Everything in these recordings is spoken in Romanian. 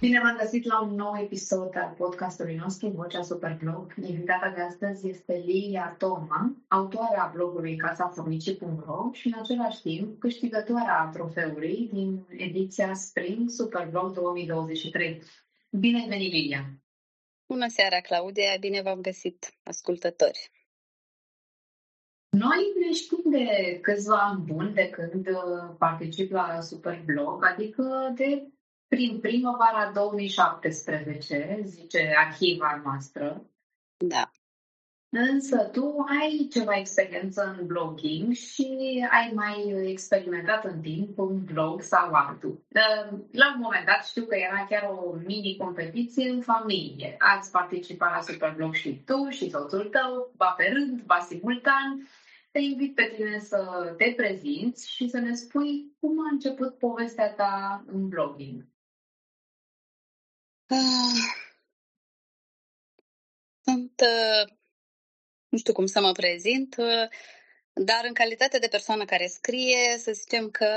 Bine v-am găsit la un nou episod al podcastului nostru, Vocea Superblog. Invitata de astăzi este Lilia Toma, autoarea blogului casafurnicii.ro și în același timp câștigătoarea trofeului din ediția Spring Superblog 2023. Bine ai venit, Lilia! Bună seara, Claudia! Bine v-am găsit, ascultători! Noi ne știm de câțiva ani buni de când particip la Superblog, adică de prin primăvara 2017, zice arhiva noastră. Da. Însă tu ai ceva experiență în blogging și ai mai experimentat în timp un blog sau altul. La un moment dat știu că era chiar o mini-competiție în familie. Ați participat la Superblog și tu și soțul tău, ba pe rând, ba simultan. Te invit pe tine să te prezinți și să ne spui cum a început povestea ta în blogging. Ah. Sunt, uh, nu știu cum să mă prezint, uh, dar în calitate de persoană care scrie, să zicem că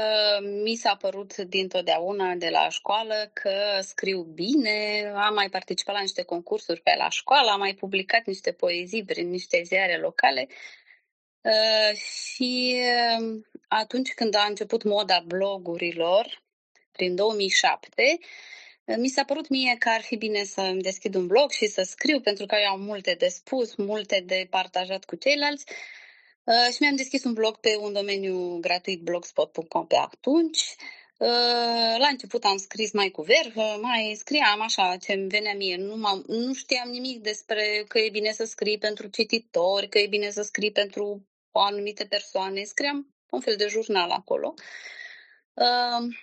mi s-a părut dintotdeauna de la școală că scriu bine, am mai participat la niște concursuri pe la școală, am mai publicat niște poezii prin niște ziare locale uh, și atunci când a început moda blogurilor, prin 2007, mi s-a părut mie că ar fi bine să îmi deschid un blog și să scriu, pentru că eu am multe de spus, multe de partajat cu ceilalți. Uh, și mi-am deschis un blog pe un domeniu gratuit, blogspot.com pe atunci. Uh, la început am scris mai cu vervă, mai scriam așa ce îmi venea mie. Nu, nu știam nimic despre că e bine să scrii pentru cititori, că e bine să scrii pentru o anumite persoane. Scriam un fel de jurnal acolo. Uh,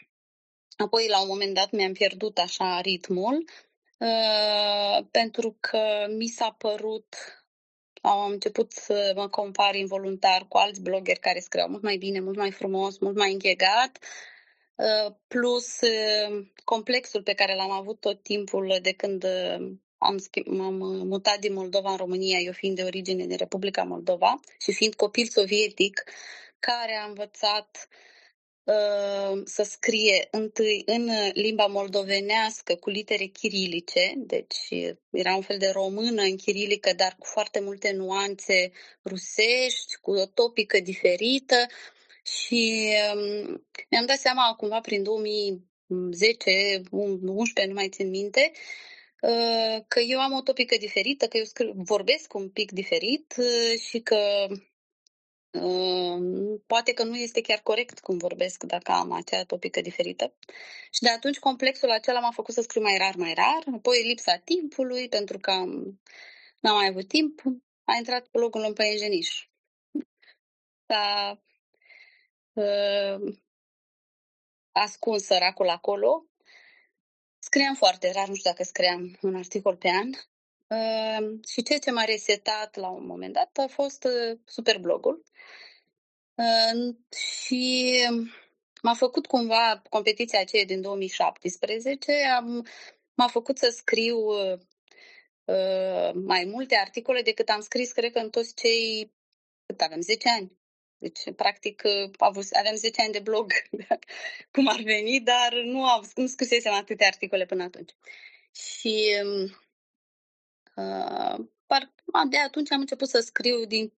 Apoi, la un moment dat, mi-am pierdut așa ritmul uh, pentru că mi s-a părut, am început să mă compar involuntar cu alți bloggeri care scriau mult mai bine, mult mai frumos, mult mai închegat, uh, plus uh, complexul pe care l-am avut tot timpul de când uh, am, m-am mutat din Moldova în România, eu fiind de origine din Republica Moldova și fiind copil sovietic, care a învățat uh, Uh, să scrie întâi în limba moldovenească cu litere chirilice, deci era un fel de română în chirilică, dar cu foarte multe nuanțe rusești, cu o topică diferită și um, mi-am dat seama cumva prin 2010, 11, nu mai țin minte, uh, că eu am o topică diferită, că eu scriu, vorbesc un pic diferit uh, și că poate că nu este chiar corect cum vorbesc dacă am acea topică diferită. Și de atunci complexul acela m-a făcut să scriu mai rar, mai rar. Apoi lipsa timpului, pentru că n-am mai avut timp, a intrat blogul în păienjeniș. S-a uh, ascuns săracul acolo. Scriam foarte rar, nu știu dacă scriam un articol pe an. Uh, și ceea ce m-a resetat la un moment dat a fost uh, superblogul. Uh, și m-a făcut cumva competiția aceea din 2017, am, m-a făcut să scriu uh, mai multe articole decât am scris, cred că în toți cei, cât avem, 10 ani. Deci, practic, aveam 10 ani de blog, cum ar veni, dar nu, am, nu scrisesem atâtea articole până atunci. Și uh, de atunci am început să scriu din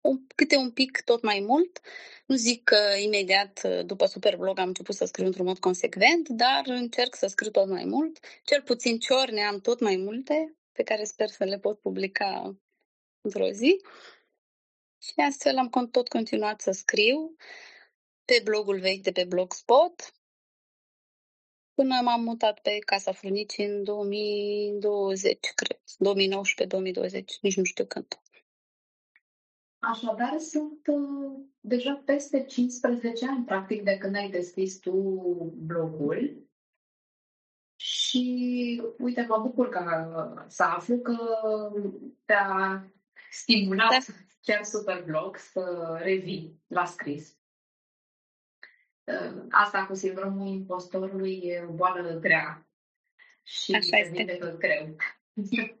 un, câte un pic tot mai mult. Nu zic că imediat uh, după Superblog am început să scriu într-un mod consecvent, dar încerc să scriu tot mai mult. Cel puțin ciorne am tot mai multe, pe care sper să le pot publica într-o zi. Și astfel am tot continuat să scriu pe blogul vechi de pe Blogspot, până m-am mutat pe Casa Frunicii în 2020, cred, 2019-2020, nici nu știu când. Așadar, sunt uh, deja peste 15 ani, practic, de când ai deschis tu blogul. Și, uite, mă bucur că să aflu că te-a stimulat da. chiar super blog să revii la scris. Uh, asta cu sindromul impostorului e o boală grea și Așa este. tot greu.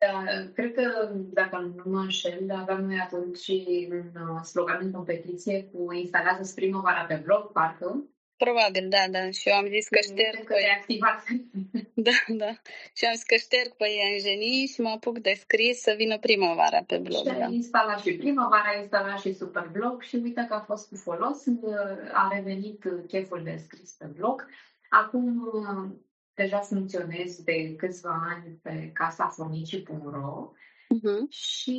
Da, cred că, dacă nu mă înșel, aveam noi atunci un uh, slogan în competiție cu instalează primăvara pe blog, parcă. Probabil, da, da. Și eu am zis că șterg pe... activat. Da, da. Și am zis că șterg pe Iangeni și mă apuc de scris să vină primăvara pe blog. Și da. instalat și primăvara, a instalat și super blog și uite că a fost cu folos. A revenit cheful de scris pe blog. Acum deja funcționez de câțiva ani pe casa fornicii.ro uh-huh. și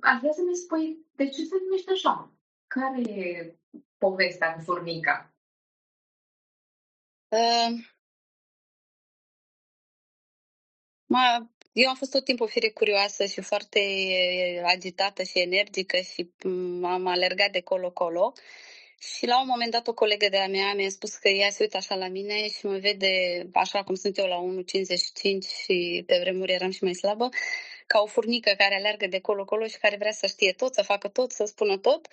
aș vrea să mi spui de ce se numește așa? Care e povestea cu furnica? Uh, ma, eu am fost tot timpul o fire curioasă și foarte agitată și energică și am alergat de colo-colo. Și la un moment dat o colegă de-a mea mi-a spus că ea se uită așa la mine și mă vede așa cum sunt eu la 1,55 și pe vremuri eram și mai slabă, ca o furnică care alergă de colo-colo și care vrea să știe tot, să facă tot, să spună tot.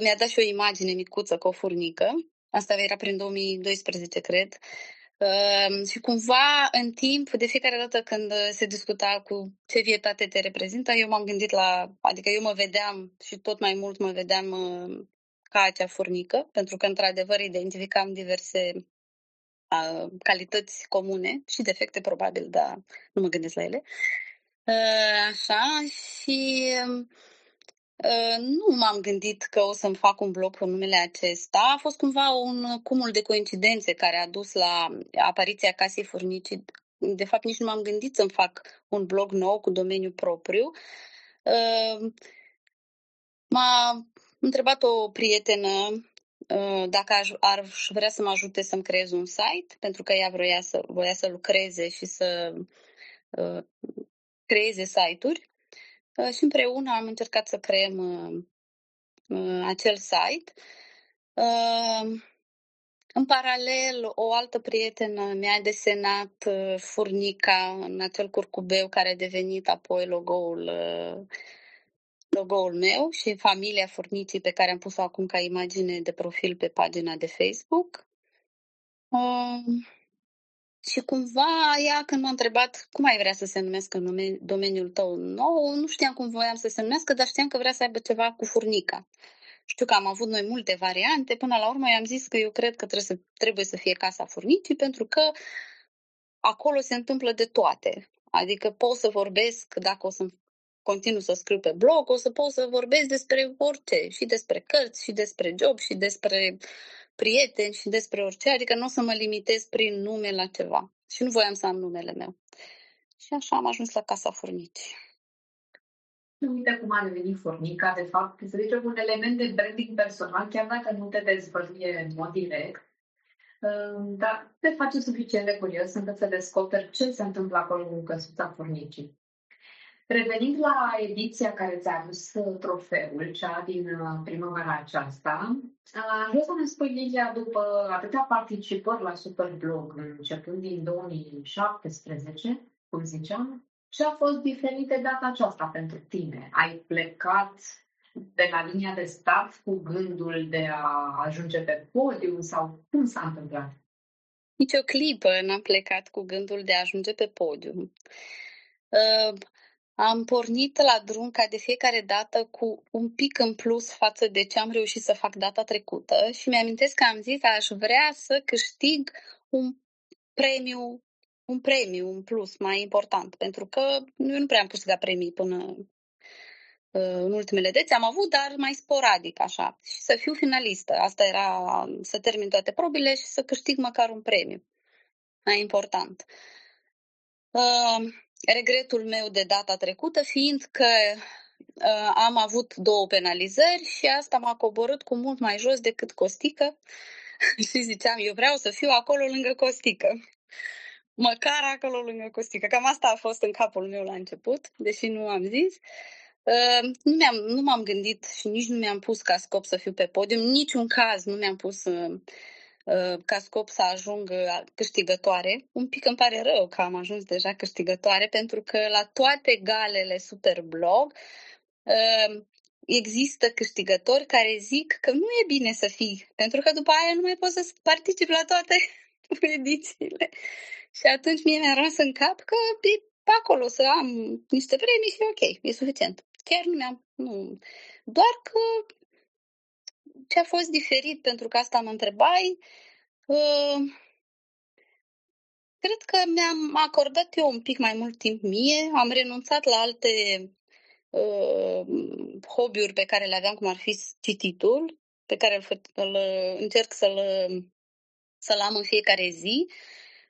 Mi-a dat și o imagine micuță cu o furnică. Asta era prin 2012, cred. Uh, și cumva, în timp, de fiecare dată când se discuta cu ce vietate te reprezintă, eu m-am gândit la, adică eu mă vedeam și tot mai mult mă vedeam uh, ca acea furnică, pentru că, într-adevăr, identificam diverse uh, calități comune și defecte, probabil, dar nu mă gândesc la ele. Uh, așa, și uh, nu m-am gândit că o să-mi fac un blog cu numele acesta. A fost cumva un cumul de coincidențe care a dus la apariția casei furnicii. De fapt, nici nu m-am gândit să-mi fac un blog nou cu domeniu propriu. Uh, m-a întrebat o prietenă uh, dacă ar vrea să mă ajute să-mi creez un site, pentru că ea vroia să, voia să lucreze și să uh, creeze site-uri. Uh, și împreună am încercat să creăm acel site. În paralel, o altă prietenă mi-a desenat furnica în acel curcubeu care a devenit apoi logo-ul logo-ul meu și familia furnicii pe care am pus-o acum ca imagine de profil pe pagina de Facebook. Uh, și cumva ea când m-a întrebat cum ai vrea să se numească nume, domeniul tău nou, nu știam cum voiam să se numească, dar știam că vrea să aibă ceva cu furnica. Știu că am avut noi multe variante, până la urmă i-am zis că eu cred că trebuie să, trebuie să fie casa furnicii pentru că acolo se întâmplă de toate. Adică pot să vorbesc, dacă o să continuu să scriu pe blog, o să pot să vorbesc despre orice, și despre cărți, și despre job, și despre prieteni, și despre orice, adică nu o să mă limitez prin nume la ceva. Și nu voiam să am numele meu. Și așa am ajuns la Casa Furnicii. Uite cum a devenit Furnica, de fapt, să zicem un element de branding personal, chiar dacă nu te dezvăluie în mod direct, dar te face suficient de curios încât să descoperi ce se întâmplă acolo cu căsuța furnicii. Revenind la ediția care ți-a adus uh, trofeul, cea din uh, primăvara aceasta, uh, aș vrea să ne spui, Lilia, după atâtea participări la Superblog, începând din 2017, cum ziceam, ce a fost diferit de data aceasta pentru tine? Ai plecat de la linia de start cu gândul de a ajunge pe podium sau cum s-a întâmplat? Nici o clipă n-am plecat cu gândul de a ajunge pe podium. Uh, am pornit la drum ca de fiecare dată cu un pic în plus față de ce am reușit să fac data trecută și mi-amintesc că am zis că aș vrea să câștig un premiu, un premiu, un plus mai important, pentru că eu nu prea am câștigat premii până uh, în ultimele deți, am avut, dar mai sporadic așa. Și să fiu finalistă. Asta era să termin toate probile și să câștig măcar un premiu. Mai important. Uh, regretul meu de data trecută fiind că uh, am avut două penalizări și asta m-a coborât cu mult mai jos decât Costică și ziceam, eu vreau să fiu acolo lângă Costică. Măcar acolo lângă Costică. Cam asta a fost în capul meu la început, deși nu am zis. Uh, nu, mi-am, nu m-am gândit și nici nu mi-am pus ca scop să fiu pe podium, niciun caz nu mi-am pus uh, Uh, ca scop să ajung câștigătoare. Un pic îmi pare rău că am ajuns deja câștigătoare, pentru că la toate galele Superblog uh, există câștigători care zic că nu e bine să fii, pentru că după aia nu mai poți să participi la toate edițiile. Și atunci mie mi-a rămas în cap că e pe acolo să am niște premii și ok, e suficient. Chiar nu mi-am... Nu. Doar că ce a fost diferit, pentru că asta mă întrebai, uh, cred că mi-am acordat eu un pic mai mult timp mie, am renunțat la alte uh, hobby-uri pe care le aveam, cum ar fi cititul, pe care îl, îl încerc să-l, să-l am în fiecare zi.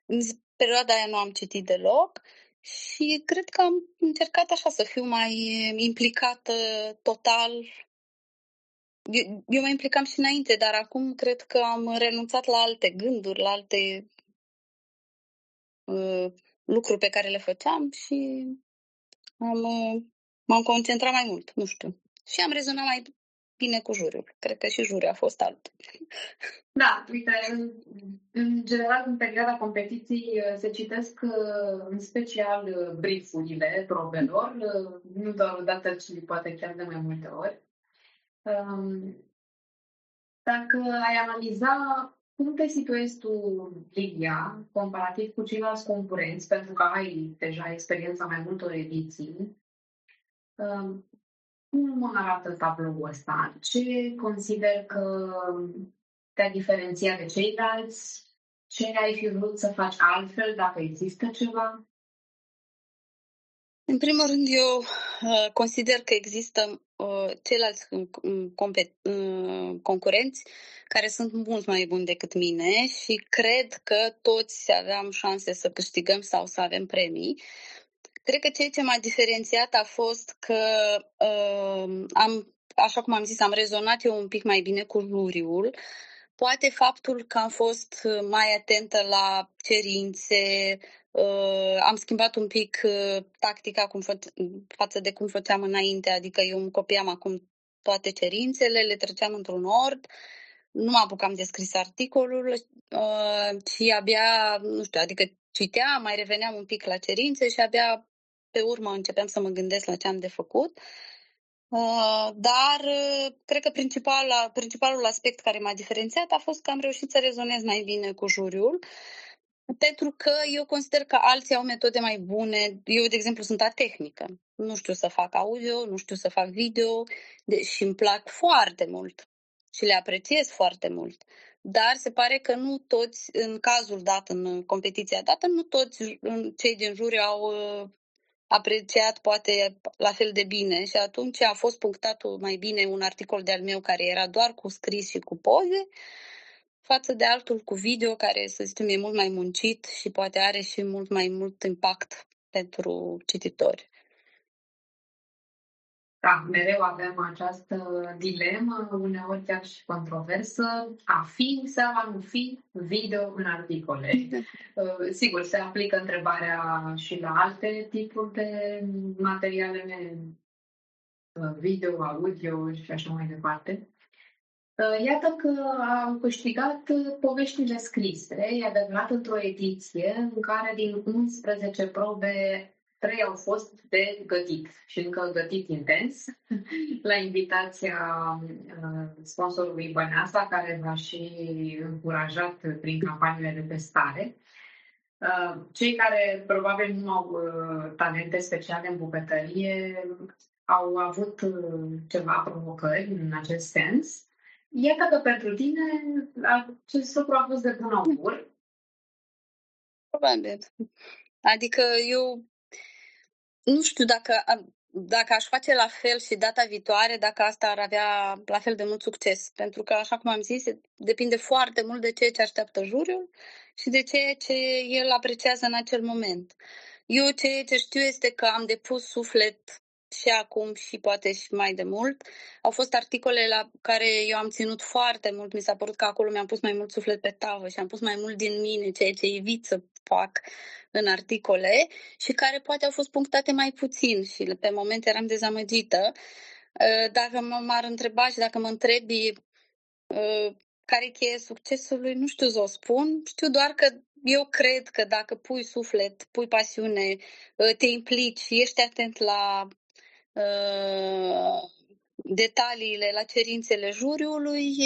În perioada aia nu am citit deloc și cred că am încercat așa să fiu mai implicată total. Eu, eu mă implicam și înainte, dar acum cred că am renunțat la alte gânduri, la alte uh, lucruri pe care le făceam și am, uh, m-am concentrat mai mult, nu știu. Și am rezonat mai bine cu juriul. Cred că și juriul a fost alt. Da, uite, în, în general, în perioada competiției uh, se citesc uh, în special uh, briefurile probelor, nu doar o dată, ci poate chiar de mai multe ori. Um, dacă ai analiza cum te situezi tu, Lidia, comparativ cu ceilalți concurenți, pentru că ai deja experiența mai multor ediții, um, cum arată tabloul ăsta? Ce consider că te-a diferențiat de ceilalți? Ce ai fi vrut să faci altfel, dacă există ceva? În primul rând, eu uh, consider că există uh, ceilalți uh, concurenți care sunt mult mai buni decât mine și cred că toți aveam șanse să câștigăm sau să avem premii. Cred că ceea ce m-a diferențiat a fost că uh, am, așa cum am zis, am rezonat eu un pic mai bine cu juriul. Poate faptul că am fost mai atentă la cerințe, uh, am schimbat un pic uh, tactica cum fă- față de cum făceam înainte, adică eu îmi copiam acum toate cerințele, le treceam într-un ord, nu mă apucam de scris articolul uh, și abia, nu știu, adică citeam, mai reveneam un pic la cerințe și abia pe urmă începeam să mă gândesc la ce am de făcut. Uh, dar uh, cred că principal, principalul aspect care m-a diferențiat a fost că am reușit să rezonez mai bine cu juriul, pentru că eu consider că alții au metode mai bune. Eu, de exemplu, sunt a tehnică. Nu știu să fac audio, nu știu să fac video și îmi plac foarte mult și le apreciez foarte mult. Dar se pare că nu toți, în cazul dat, în competiția dată, nu toți cei din juri au uh, apreciat poate la fel de bine și atunci a fost punctat mai bine un articol de-al meu care era doar cu scris și cu poze față de altul cu video care, să zicem, e mult mai muncit și poate are și mult mai mult impact pentru cititori. Da, mereu avem această dilemă, uneori chiar și controversă, a fi sau a nu fi video în articole. Uh, sigur, se aplică întrebarea și la alte tipuri de materiale uh, video, audio și așa mai departe. Uh, iată că au câștigat poveștile scrise, e adevărat, într-o ediție în care din 11 probe Trei au fost de gătit și încă gătit intens la invitația uh, sponsorului Băneasa, care v-a și încurajat prin campaniile de testare. Uh, cei care probabil nu au uh, talente speciale în bucătărie au avut ceva provocări în acest sens. Iată că pentru tine acest lucru a fost de bun augur. Probabil. Adică eu nu știu dacă, dacă aș face la fel și data viitoare, dacă asta ar avea la fel de mult succes. Pentru că, așa cum am zis, depinde foarte mult de ceea ce așteaptă juriul și de ceea ce el apreciază în acel moment. Eu ceea ce știu este că am depus suflet și acum și poate și mai de mult. Au fost articole la care eu am ținut foarte mult. Mi s-a părut că acolo mi-am pus mai mult suflet pe tavă și am pus mai mult din mine, ceea ce evit să fac în articole și care poate au fost punctate mai puțin și pe moment eram dezamăgită. Uh, dacă m-ar întreba și dacă mă întrebi uh, care e cheia succesului, nu știu să o spun. Știu doar că eu cred că dacă pui suflet, pui pasiune, uh, te implici și ești atent la detaliile, la cerințele juriului,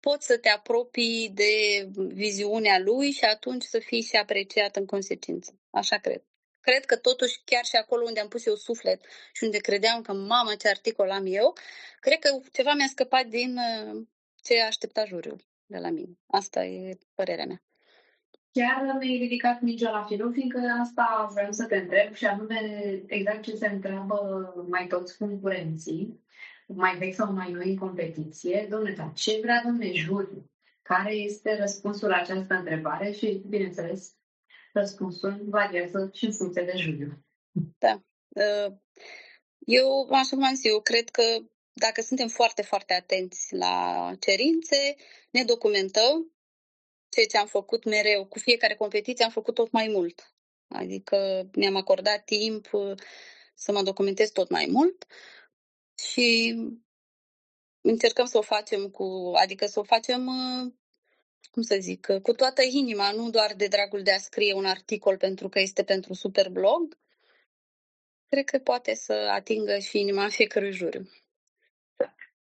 poți să te apropii de viziunea lui și atunci să fii și apreciat în consecință. Așa cred. Cred că totuși, chiar și acolo unde am pus eu suflet și unde credeam că, mamă, ce articol am eu, cred că ceva mi-a scăpat din uh, ce aștepta juriul de la mine. Asta e părerea mea. Chiar mi-ai ridicat mingea la filul, fiindcă asta vreau să te întreb și anume exact ce se întreabă mai toți concurenții, mai vechi sau mai noi în competiție. Domnule, dar ce vrea domnule juriu? Care este răspunsul la această întrebare? Și, bineînțeles, răspunsul variază și în funcție de juriu. Da. Uh, eu, așa cum am zis, eu cred că dacă suntem foarte, foarte atenți la cerințe, ne documentăm, ceea ce am făcut mereu, cu fiecare competiție am făcut tot mai mult. Adică ne-am acordat timp uh, să mă documentez tot mai mult și încercăm să o facem cu, adică să o facem, uh, cum să zic, cu toată inima, nu doar de dragul de a scrie un articol pentru că este pentru Superblog. Cred că poate să atingă și inima fiecărui juriu.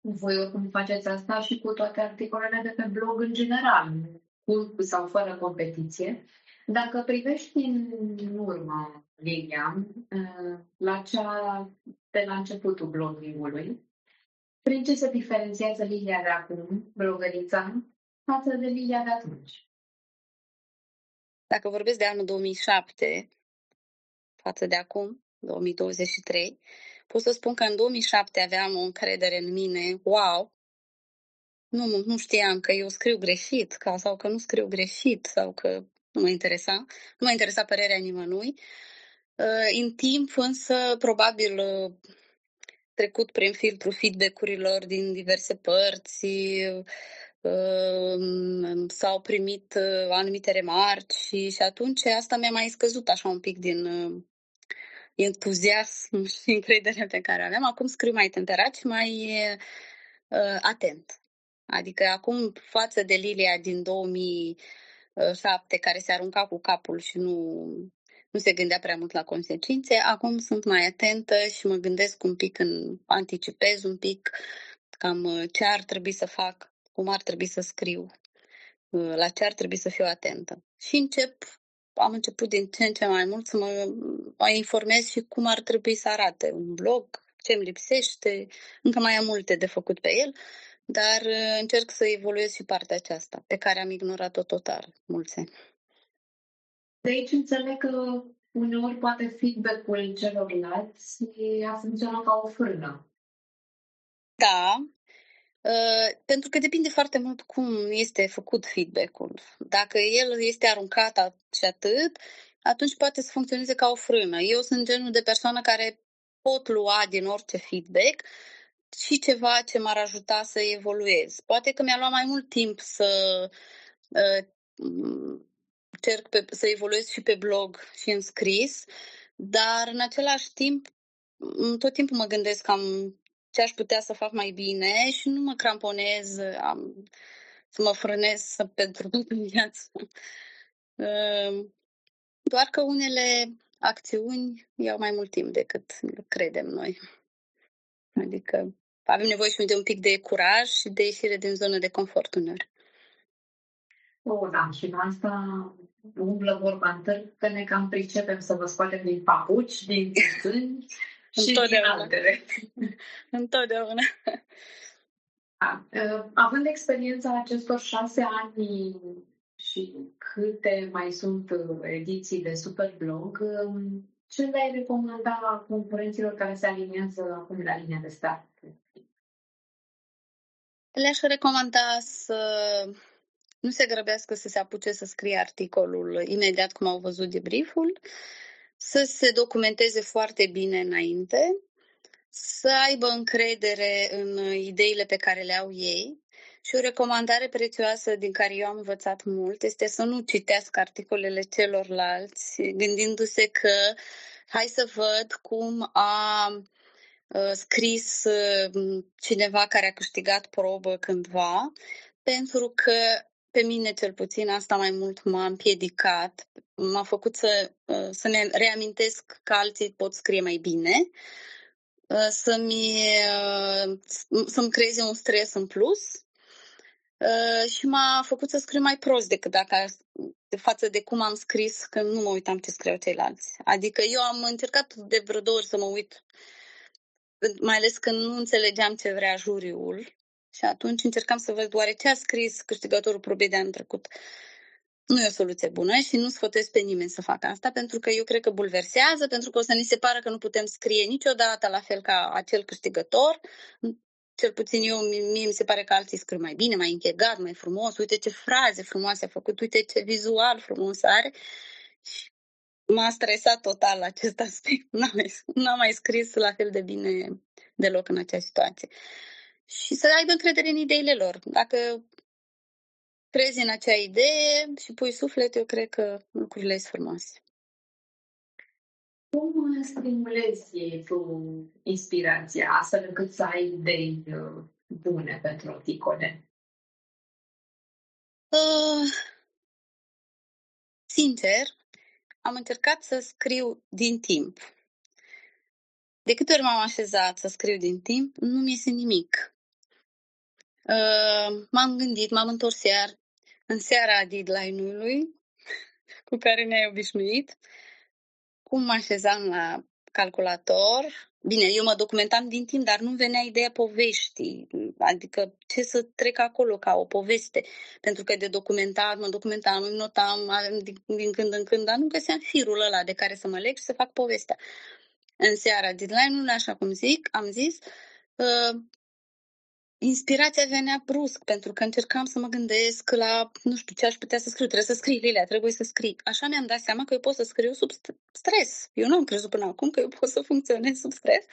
Voi oricum faceți asta și cu toate articolele de pe blog în general, cu sau fără competiție. Dacă privești în urmă linia, uh, la cea de la începutul blogului, prin ce se diferențiază linia de acum, blogărița, față de linia de atunci? Dacă vorbesc de anul 2007, față de acum, 2023, pot să spun că în 2007 aveam o încredere în mine, wow, nu, nu știam că eu scriu greșit ca, sau că nu scriu greșit sau că nu mă interesa, nu mă interesa părerea nimănui. Uh, în timp însă, probabil, uh, trecut prin filtrul feedback-urilor din diverse părți, uh, s-au primit anumite remarci și, și atunci asta mi-a mai scăzut așa un pic din entuziasm și încrederea pe care aveam. Acum scriu mai temperat și mai uh, atent. Adică acum, față de Lilia din 2007, care se arunca cu capul și nu, nu se gândea prea mult la consecințe, acum sunt mai atentă și mă gândesc un pic, în, anticipez un pic cam uh, ce ar trebui să fac, cum ar trebui să scriu, uh, la ce ar trebui să fiu atentă. Și încep am început din ce în ce mai mult să mă, mă informez și cum ar trebui să arate un blog, ce îmi lipsește, încă mai am multe de făcut pe el, dar uh, încerc să evoluez și partea aceasta, pe care am ignorat-o total mulți ani. De aici înțeleg că uneori poate feedback-ul celorlalți a funcționat ca o frână. Da, Uh, pentru că depinde foarte mult cum este făcut feedback-ul. Dacă el este aruncat și atât, atunci poate să funcționeze ca o frână. Eu sunt genul de persoană care pot lua din orice feedback și ceva ce m-ar ajuta să evoluez. Poate că mi-a luat mai mult timp să uh, cerc pe, să evoluez și pe blog și în scris, dar în același timp tot timpul mă gândesc cam ce aș putea să fac mai bine și nu mă cramponez am, să mă frânez pentru toată viața. Ehm, doar că unele acțiuni iau mai mult timp decât credem noi. Adică avem nevoie și de un pic de curaj și de ieșire din zonă de confort uneori. Oh, da, și asta umblă vorba întâi că ne cam pricepem să vă scoatem din papuci, din țâni și Întotdeauna. Întotdeauna. Da. Având experiența acestor șase ani și câte mai sunt ediții de Superblog, ce le-ai recomanda concurenților care se aliniază acum la linia de start? Le-aș recomanda să nu se grăbească să se apuce să scrie articolul imediat cum au văzut debrieful, să se documenteze foarte bine înainte, să aibă încredere în ideile pe care le au ei. Și o recomandare prețioasă din care eu am învățat mult este să nu citească articolele celorlalți, gândindu-se că hai să văd cum a scris cineva care a câștigat probă cândva, pentru că pe mine cel puțin asta mai mult m-a împiedicat, m-a făcut să, uh, să ne reamintesc că alții pot scrie mai bine, uh, să-mi, uh, să-mi creeze un stres în plus și m-a făcut să scriu mai prost decât dacă de față de cum am scris când nu mă uitam ce scriau ceilalți. Adică eu am încercat de vreo două ori să mă uit, mai ales când nu înțelegeam ce vrea juriul Și atunci încercam să văd oare ce a scris câștigătorul probei de anul trecut. Nu e o soluție bună și nu sfătuiesc pe nimeni să facă asta, pentru că eu cred că bulversează, pentru că o să ni se pară că nu putem scrie niciodată la fel ca acel câștigător. Cel puțin eu, mie mi se pare că alții scriu mai bine, mai închegat, mai frumos. Uite ce fraze frumoase a făcut, uite ce vizual frumos are. Și m-a stresat total acest aspect. N-am mai, n-am mai scris la fel de bine deloc în acea situație. Și să aibă încredere în ideile lor. Dacă crezi în acea idee și pui suflet, eu cred că lucrurile sunt frumoase. Cum stimulezi tu inspirația astfel încât să ai idei uh, bune pentru articole? Uh, sincer, am încercat să scriu din timp. De câte ori m-am așezat să scriu din timp, nu mi iese nimic. Uh, m-am gândit, m-am întors iar în seara deadline-ului cu care ne-ai obișnuit, cum mă așezam la calculator. Bine, eu mă documentam din timp, dar nu venea ideea poveștii, adică ce să trec acolo ca o poveste. Pentru că de documentat, mă documentam, îmi notam din, din când în când, dar nu găseam firul ăla de care să mă leg și să fac povestea. În seara deadline-ului, așa cum zic, am zis, uh, inspirația venea brusc, pentru că încercam să mă gândesc la, nu știu, ce aș putea să scriu. Trebuie să scrii, Lilia, trebuie să scrii. Așa mi-am dat seama că eu pot să scriu sub stres. Eu nu am crezut până acum că eu pot să funcționez sub stres,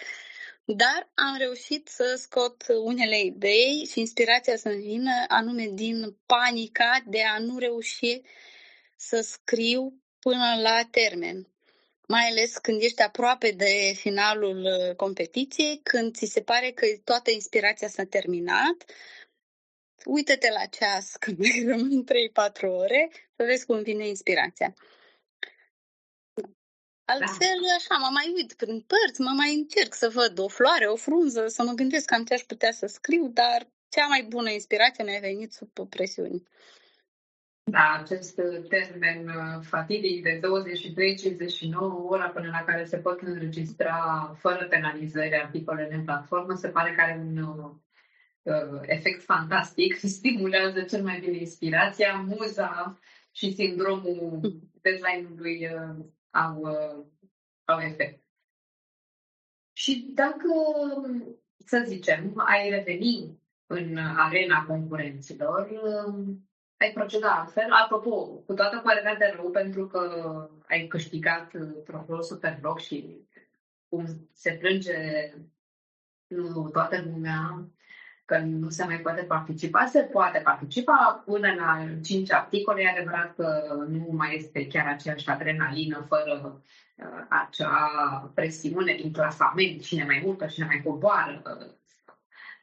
dar am reușit să scot unele idei și inspirația să vină anume din panica de a nu reuși să scriu până la termen mai ales când ești aproape de finalul uh, competiției, când ți se pare că toată inspirația s-a terminat, uită-te la ceas când mai rămân 3-4 ore să vezi cum vine inspirația. Altfel, da. așa, mă mai uit prin părți, mă mai încerc să văd o floare, o frunză, să mă gândesc cam ce aș putea să scriu, dar cea mai bună inspirație mi-a venit sub presiuni. Da, acest uh, termen uh, fatidic de 23-59 ora până la care se pot înregistra fără penalizări articolele în platformă, se pare că are un uh, efect fantastic, stimulează cel mai bine inspirația, muza și sindromul deadline-ului uh, au, uh, au efect. Și dacă, să zicem, ai reveni în arena concurenților, uh, ai proceda altfel. Apropo, cu toată părerea de rău pentru că ai câștigat uh, trofeul Superblock și cum se plânge nu toată lumea că nu se mai poate participa, se poate participa până la 5 articole. E adevărat că nu mai este chiar aceeași adrenalină fără uh, acea presiune din clasament, cine mai urcă, cine mai coboară, uh,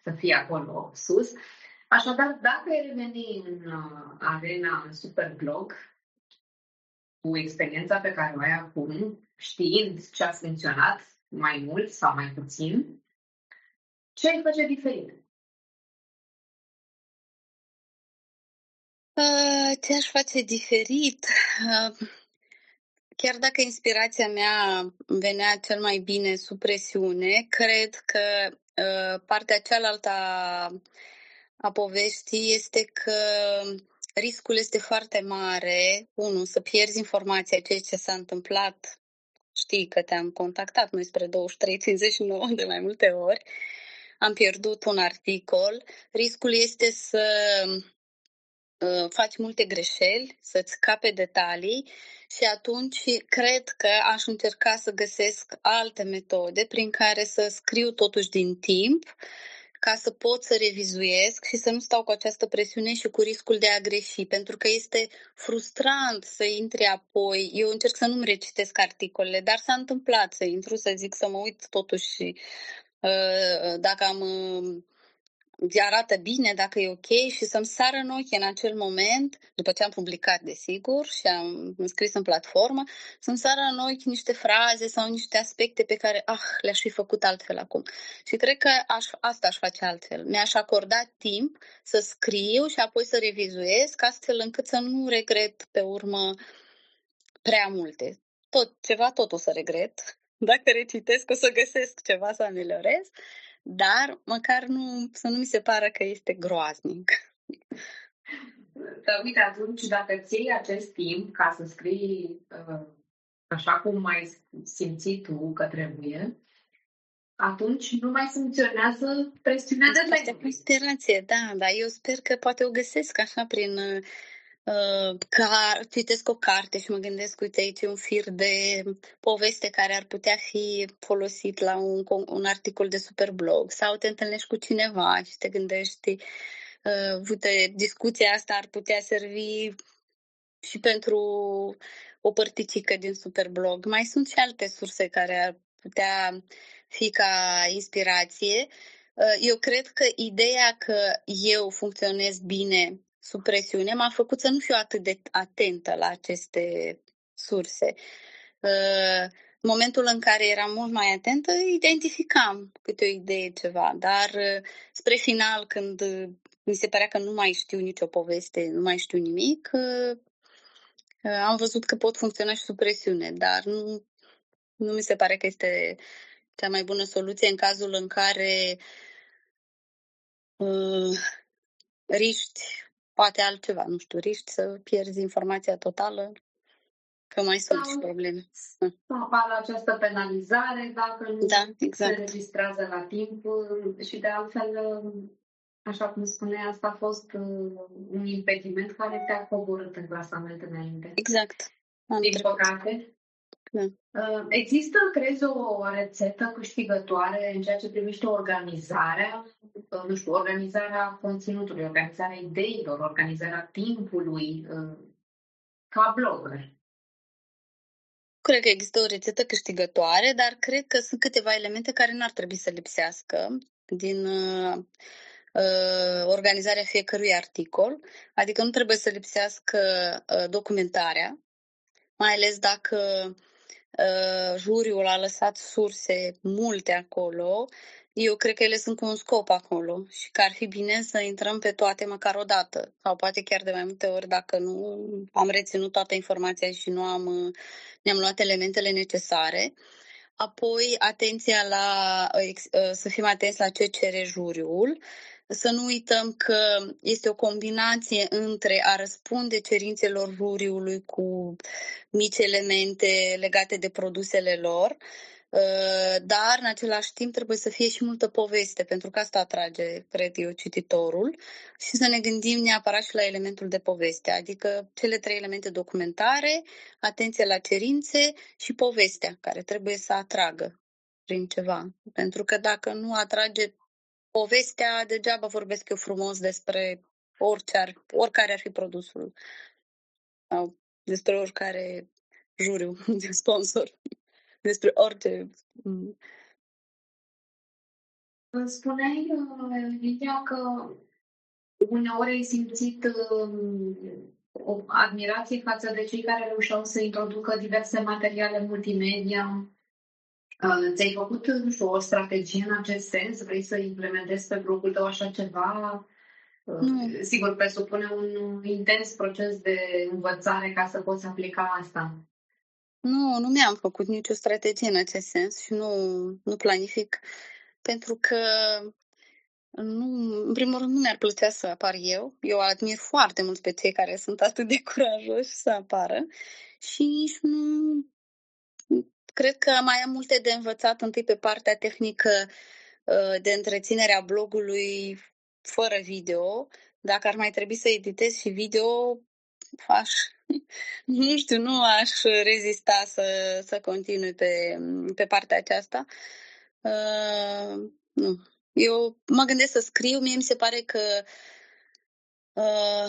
să fie acolo sus. Așadar, dacă ai reveni în uh, arena Superblog, cu experiența pe care o ai acum, știind ce ați menționat, mai mult sau mai puțin, ce ai face diferit? Uh, ce aș face diferit? Uh, chiar dacă inspirația mea venea cel mai bine sub presiune, cred că uh, partea cealaltă a a poveștii este că riscul este foarte mare, unul, să pierzi informația ceea ce s-a întâmplat. Știi că te-am contactat noi spre 23-59 de mai multe ori. Am pierdut un articol. Riscul este să uh, faci multe greșeli, să-ți scape detalii și atunci cred că aș încerca să găsesc alte metode prin care să scriu totuși din timp ca să pot să revizuiesc și să nu stau cu această presiune și cu riscul de a greși, pentru că este frustrant să intri apoi. Eu încerc să nu-mi recitesc articolele, dar s-a întâmplat să intru, să zic, să mă uit totuși uh, dacă am uh, arată bine, dacă e ok și să-mi sară în ochi în acel moment, după ce am publicat, desigur, și am înscris în platformă, să-mi sară în ochi niște fraze sau niște aspecte pe care, ah, le-aș fi făcut altfel acum. Și cred că aș, asta aș face altfel. Mi-aș acorda timp să scriu și apoi să revizuiesc, astfel încât să nu regret pe urmă prea multe. Tot, ceva tot o să regret. Dacă recitesc, o să găsesc ceva să ameliorez dar măcar nu, să nu mi se pară că este groaznic. Dar uite, atunci, dacă ți iei acest timp ca să scrii uh, așa cum ai simțit tu că trebuie, atunci nu mai funcționează presiunea de deadline Inspirație, da, dar eu sper că poate o găsesc așa prin uh, car, citesc o carte și mă gândesc, uite aici un fir de poveste care ar putea fi folosit la un, un articol de superblog sau te întâlnești cu cineva și te gândești uh, uite, discuția asta ar putea servi și pentru o părticică din Superblog. Mai sunt și alte surse care ar putea fi ca inspirație. Uh, eu cred că ideea că eu funcționez bine sub presiune m-a făcut să nu fiu atât de atentă la aceste surse. Uh, în momentul în care eram mult mai atentă, identificam câte o idee, ceva, dar uh, spre final, când mi se părea că nu mai știu nicio poveste, nu mai știu nimic, am văzut că pot funcționa și sub presiune, dar nu, nu mi se pare că este cea mai bună soluție în cazul în care uh, riști poate altceva, nu știu, riști să pierzi informația totală, că mai sunt și probleme. Să apară această penalizare dacă nu da, exact. se registrează la timp și de altfel, așa cum spuneai, asta a fost uh, un impediment care te-a coborât în clasament înainte. Exact. Am Din trecut. păcate, da. Uh, există, crezi, o rețetă câștigătoare în ceea ce privește organizarea, uh, nu știu, organizarea conținutului, organizarea ideilor, organizarea timpului uh, ca blogger? Cred că există o rețetă câștigătoare, dar cred că sunt câteva elemente care n-ar trebui să lipsească din uh, organizarea fiecărui articol. Adică nu trebuie să lipsească uh, documentarea, mai ales dacă Uh, juriul a lăsat surse multe acolo, eu cred că ele sunt cu un scop acolo și că ar fi bine să intrăm pe toate măcar o dată sau poate chiar de mai multe ori dacă nu am reținut toată informația și nu am, uh, ne-am luat elementele necesare. Apoi, atenția la, uh, să fim atenți la ce cere juriul, să nu uităm că este o combinație între a răspunde cerințelor juriului cu mici elemente legate de produsele lor, uh, dar în același timp trebuie să fie și multă poveste, pentru că asta atrage, cred eu, cititorul și să ne gândim neapărat și la elementul de poveste, adică cele trei elemente documentare, atenție la cerințe și povestea, care trebuie să atragă prin ceva. Pentru că dacă nu atrage povestea, degeaba vorbesc eu frumos despre orice ar, oricare ar fi produsul. Sau despre oricare juriu de sponsor, despre orice. Spuneai, Lidia, că uneori ai simțit o admirație față de cei care reușeau să introducă diverse materiale multimedia. Uh, ți-ai făcut, nu știu, o strategie în acest sens? Vrei să implementezi pe blogul tău așa ceva? Uh, nu. Sigur, presupune un intens proces de învățare ca să poți aplica asta. Nu, nu mi-am făcut nicio strategie în acest sens și nu, nu planific, pentru că nu, în primul rând nu mi-ar plăcea să apar eu. Eu admir foarte mult pe cei care sunt atât de curajoși să apară și nici nu Cred că mai am multe de învățat întâi pe partea tehnică uh, de întreținere a blogului fără video. Dacă ar mai trebui să editez și video, aș, nu știu, nu aș rezista să, să continui pe, pe partea aceasta. Uh, nu. Eu mă gândesc să scriu, mie mi se pare că uh,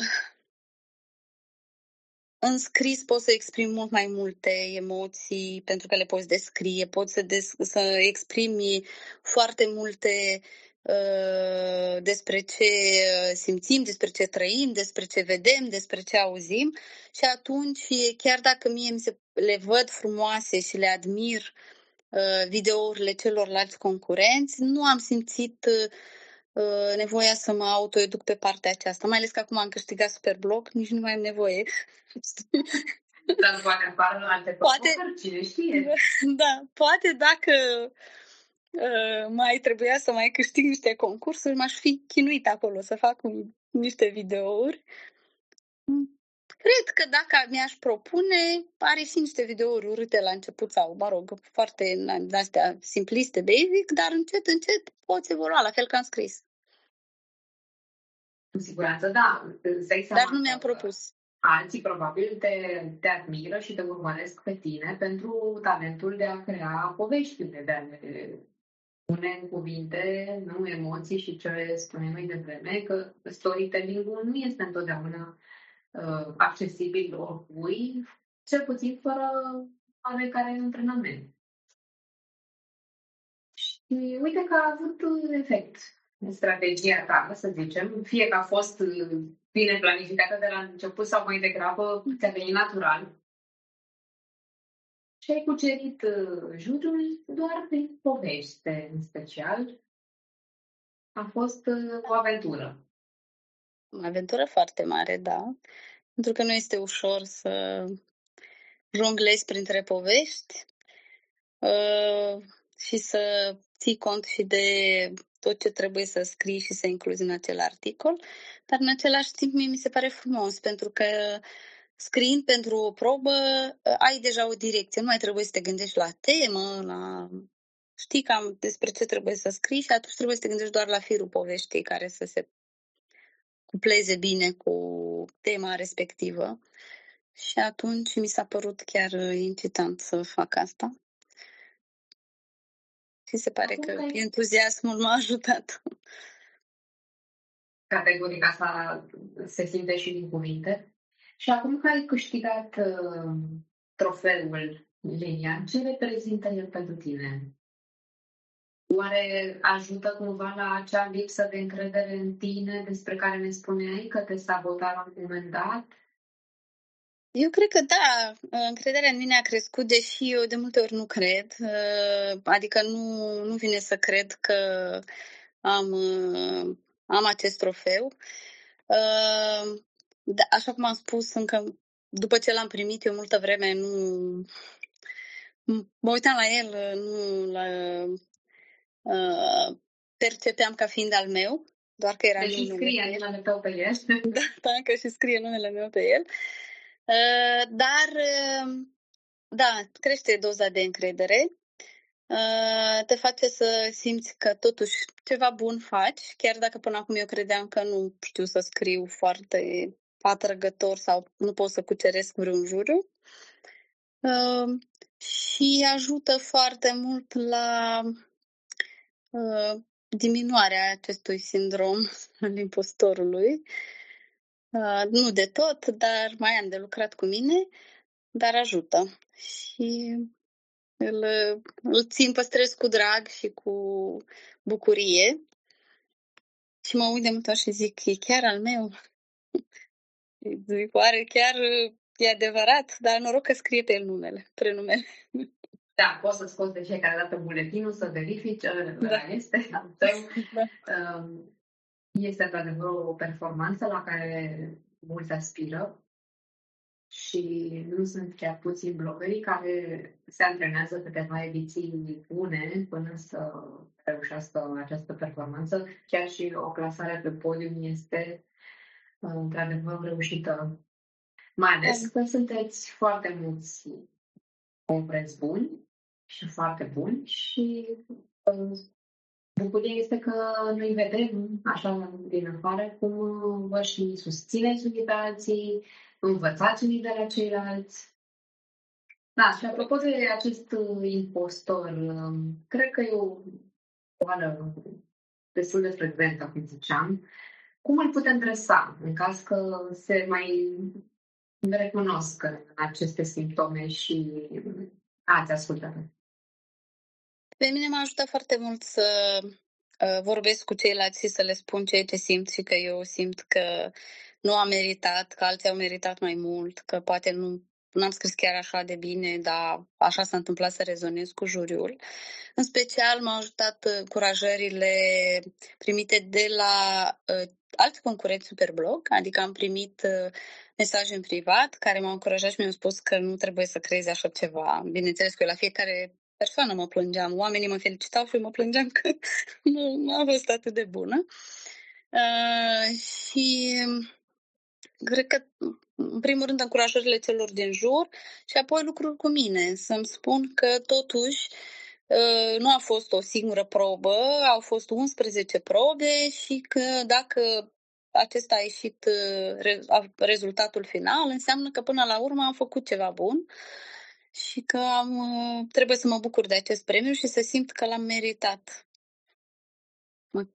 în scris poți să exprimi mult mai multe emoții pentru că le poți descrie, poți să, des- să exprimi foarte multe uh, despre ce simțim, despre ce trăim, despre ce vedem, despre ce auzim și atunci, chiar dacă mie mi se, le văd frumoase și le admir uh, videourile celorlalți concurenți, nu am simțit uh, Uh, nevoia să mă autoeduc pe partea aceasta, mai ales că acum am câștigat Superblog, nici nu mai am nevoie. Dar poate apar alte poate, cine știe. Da, poate dacă uh, mai trebuia să mai câștig niște concursuri, m-aș fi chinuit acolo să fac un, niște videouri. Cred că dacă mi-aș propune, are și niște videouri urâte la început sau, mă rog, foarte astea simpliste, basic, dar încet, încet poți evolua, la fel ca am scris. Cu siguranță, da. Dar nu mi-am propus. Alții probabil te, te admiră și te urmăresc pe tine pentru talentul de a crea povești, de a pune în cuvinte, nu emoții și ce spuneam mai devreme, că storytelling-ul nu este întotdeauna uh, accesibil oricui, cel puțin fără oarecare antrenament. Și uite că a avut efect strategia ta, să zicem, fie că a fost bine planificată de la început sau mai degrabă ți-a venit natural. Și ai cucerit uh, jurul doar prin poveste, în special. A fost uh, o aventură. O aventură foarte mare, da. Pentru că nu este ușor să jonglezi printre povești uh, și să ții cont și de tot ce trebuie să scrii și să incluzi în acel articol, dar în același timp mie mi se pare frumos, pentru că scriind pentru o probă ai deja o direcție, nu mai trebuie să te gândești la temă, la... știi cam despre ce trebuie să scrii și atunci trebuie să te gândești doar la firul poveștii care să se cupleze bine cu tema respectivă. Și atunci mi s-a părut chiar incitant să fac asta. Și se pare Acum că ai... entuziasmul m-a ajutat. Categoric asta se simte și din cuvinte. Și acum că ai câștigat uh, trofeul Lenia, ce reprezintă el pentru tine? Oare ajută cumva la acea lipsă de încredere în tine despre care ne spuneai că te sabota la un moment dat? Eu cred că da, încrederea în mine a crescut, deși eu de multe ori nu cred. Uh, adică nu, nu vine să cred că am, uh, am acest trofeu. Uh, da, așa cum am spus, încă după ce l-am primit, eu multă vreme nu... Mă uitam la el, nu la... percepeam ca fiind al meu, doar că era deci numele scrie numele tău pe el. Da, da, că și scrie numele meu pe el. Uh, Uh, dar, uh, da, crește doza de încredere, uh, te face să simți că totuși ceva bun faci, chiar dacă până acum eu credeam că nu știu să scriu foarte atrăgător sau nu pot să cuceresc vreun juriu. Și ajută foarte mult la diminuarea acestui sindrom al impostorului Uh, nu de tot, dar mai am de lucrat cu mine, dar ajută. Și îl, îl țin, păstrez cu drag și cu bucurie. Și mă uit de multe ori și zic, e chiar al meu? Zic, oare chiar e adevărat? Dar noroc că scrie pe el numele, prenumele. Da, poți să scoți de fiecare dată buletinul, să verifici, da. este al tău. Da. Um, este într-adevăr o performanță la care mulți aspiră și nu sunt chiar puțini blogării care se antrenează câteva ediții bune până să reușească această performanță. Chiar și o clasare pe podium este într-adevăr reușită. Mai ales că sunteți foarte mulți concurenți buni și foarte buni și Bucuria este că noi vedem, așa din afară, cum vă și susțineți unii pe alții, învățați unii de la ceilalți. Da, și apropo de acest impostor, cred că e o boală destul de frecventă, cum ziceam. Cum îl putem dresa în caz că se mai recunosc aceste simptome și ați ascultat? Pe mine m-a ajutat foarte mult să uh, vorbesc cu ceilalți și să le spun ceea ce simt și că eu simt că nu am meritat, că alții au meritat mai mult, că poate nu n-am scris chiar așa de bine, dar așa s-a întâmplat să rezonez cu juriul. În special m-au ajutat încurajările primite de la uh, alți concurenți Superblog, adică am primit uh, mesaje în privat care m-au încurajat și mi-au spus că nu trebuie să creezi așa ceva. Bineînțeles că eu la fiecare persoană mă plângeam. Oamenii mă felicitau și mă plângeam că nu, nu a fost atât de bună. Uh, și cred că, în primul rând, încurajările celor din jur și apoi lucruri cu mine. Să-mi spun că, totuși, uh, nu a fost o singură probă, au fost 11 probe și că dacă acesta a ieșit uh, rezultatul final, înseamnă că până la urmă am făcut ceva bun și că am, uh, trebuie să mă bucur de acest premiu și să simt că l-am meritat.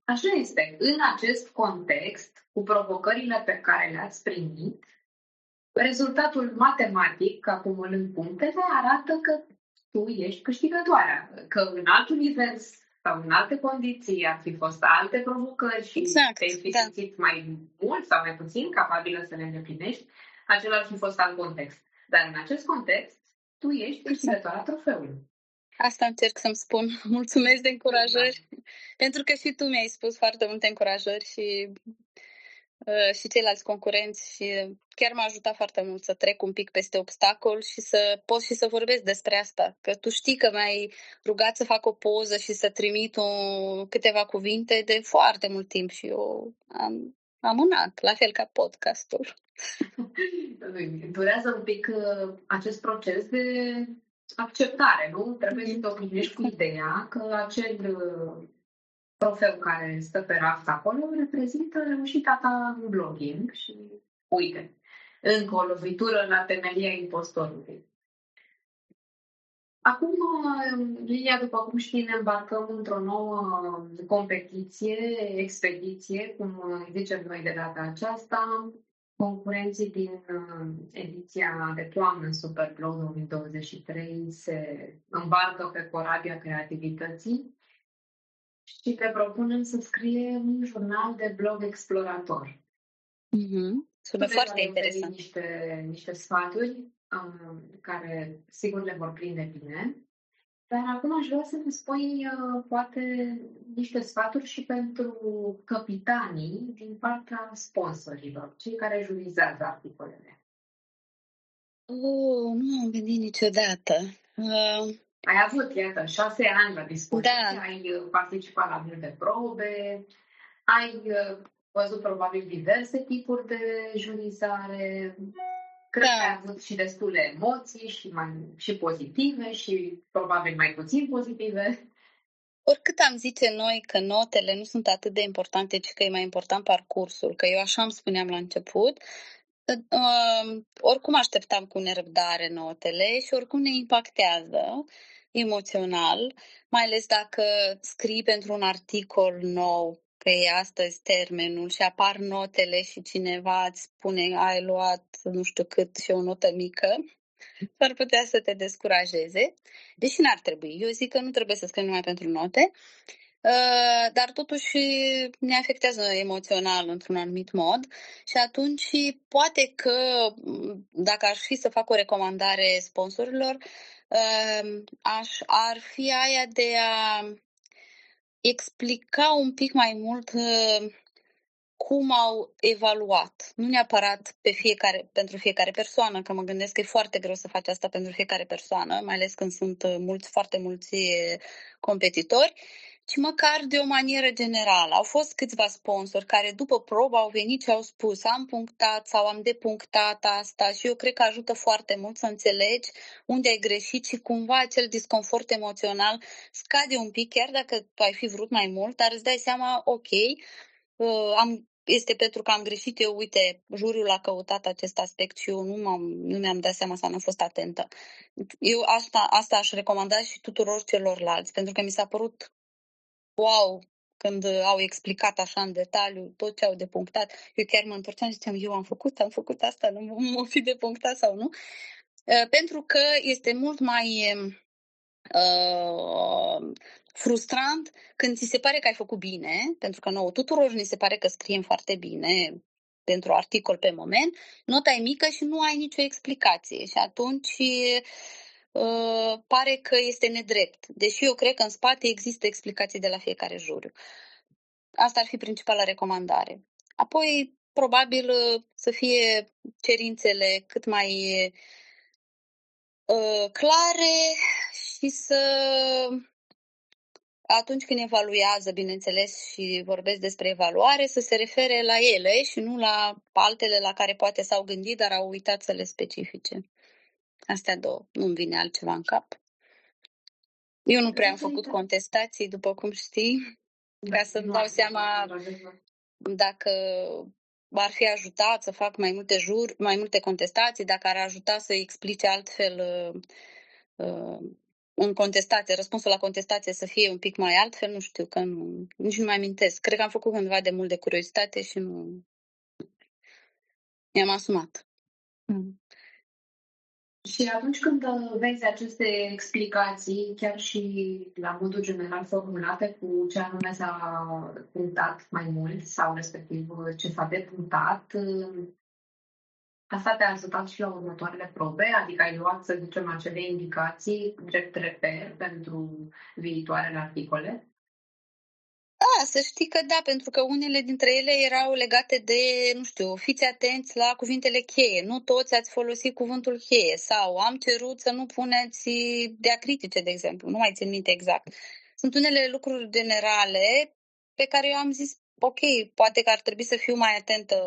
Așa este. În acest context, cu provocările pe care le-ați primit, rezultatul matematic, acumulând punctele, arată că tu ești câștigătoarea. Că în alt univers sau în alte condiții ar fi fost alte provocări și exact, te-ai fi da. simțit mai mult sau mai puțin capabilă să le îndeplinești, acela ar fi fost alt context. Dar în acest context, tu ești câștigătoarea exact. trofeului. Asta încerc să-mi spun. Mulțumesc de încurajări, da. pentru că și tu mi-ai spus foarte multe încurajări și uh, și ceilalți concurenți și chiar m-a ajutat foarte mult să trec un pic peste obstacol și să pot și să vorbesc despre asta. Că tu știi că mi-ai rugat să fac o poză și să trimit o, câteva cuvinte de foarte mult timp și eu am amânat, la fel ca podcastul. Durează un pic uh, acest proces de acceptare, nu? Trebuie să te obișnuiești cu ideea că acel uh, trofeu care stă pe raft acolo reprezintă reușita ta în blogging și uite, încă o lovitură la temelia impostorului. Acum, Lilia, după cum știi, ne îmbarcăm într-o nouă competiție, expediție, cum zicem noi de data aceasta. Concurenții din uh, ediția de toamnă Superblog 2023 se îmbarcă pe corabia creativității și te propunem să scrie un jurnal de blog explorator. Mm-hmm. Sună foarte interesant. Niște, niște sfaturi um, care sigur le vor prinde bine. Dar acum aș vrea să ne spui uh, poate niște sfaturi și pentru capitanii din partea sponsorilor, cei care jurizează articolele. Oh, nu am gândit niciodată. Uh... Ai avut, iată, șase ani la dispoziție, da. ai uh, participat la multe probe, ai uh, văzut probabil diverse tipuri de jurizare. Cred da. că ai avut și destule emoții și, mai, și pozitive și probabil mai puțin pozitive. Oricât am zice noi că notele nu sunt atât de importante, ci că e mai important parcursul, că eu așa îmi spuneam la început, uh, oricum așteptam cu nerăbdare notele și oricum ne impactează emoțional, mai ales dacă scrii pentru un articol nou că e astăzi termenul și apar notele și cineva îți spune ai luat nu știu cât și o notă mică, s-ar putea să te descurajeze, deși n-ar trebui. Eu zic că nu trebuie să scrii numai pentru note, uh, dar totuși ne afectează emoțional într-un anumit mod și atunci poate că dacă aș fi să fac o recomandare sponsorilor, uh, aș, ar fi aia de a explica un pic mai mult uh, cum au evaluat. Nu neapărat pe fiecare, pentru fiecare persoană, că mă gândesc că e foarte greu să faci asta pentru fiecare persoană, mai ales când sunt uh, mulți, foarte mulți uh, competitori, ci măcar de o manieră generală. Au fost câțiva sponsori care după probă au venit și au spus am punctat sau am depunctat asta și eu cred că ajută foarte mult să înțelegi unde ai greșit și cumva acel disconfort emoțional scade un pic, chiar dacă tu ai fi vrut mai mult, dar îți dai seama, ok, uh, am este pentru că am greșit eu, uite, juriul a căutat acest aspect și eu nu, m-am, nu mi-am dat seama sau nu am fost atentă. Eu asta, asta aș recomanda și tuturor celorlalți, pentru că mi s-a părut wow, când au explicat așa în detaliu tot ce au depunctat. Eu chiar mă întorceam și ziceam, eu am făcut, am făcut asta, nu mă fi depunctat sau nu. Uh, pentru că este mult mai uh, frustrant când ți se pare că ai făcut bine, pentru că nouă tuturor ni se pare că scriem foarte bine pentru articol pe moment, nota e mică și nu ai nicio explicație. Și atunci Uh, pare că este nedrept, deși eu cred că în spate există explicații de la fiecare juriu. Asta ar fi principala recomandare. Apoi, probabil uh, să fie cerințele cât mai uh, clare și și să atunci când evaluează, bineînțeles, și vorbesc despre evaluare, să se refere la ele și nu la altele la care poate s-au gândit, dar au uitat să le specifice. Astea două. Nu-mi vine altceva în cap. Eu nu prea am făcut contestații, după cum știi, ca să-mi dau seama dacă ar fi ajutat să fac mai multe jur, mai multe contestații, dacă ar ajuta să explice altfel uh, uh, în contestație, răspunsul la contestație să fie un pic mai altfel, nu știu, că nu, nici nu mai amintesc. Cred că am făcut cândva de mult de curiozitate și nu mi-am asumat. Mm. Și atunci când vezi aceste explicații, chiar și la modul general formulate cu ce anume s-a punctat mai mult sau respectiv ce s-a depunctat, Asta te-a ajutat și la următoarele probe, adică ai luat, să zicem, acele indicații drept reper pentru viitoarele articole? Da, să știi că da, pentru că unele dintre ele erau legate de, nu știu, fiți atenți la cuvintele cheie. Nu toți ați folosit cuvântul cheie sau am cerut să nu puneți diacritice, de exemplu. Nu mai țin minte exact. Sunt unele lucruri generale pe care eu am zis, ok, poate că ar trebui să fiu mai atentă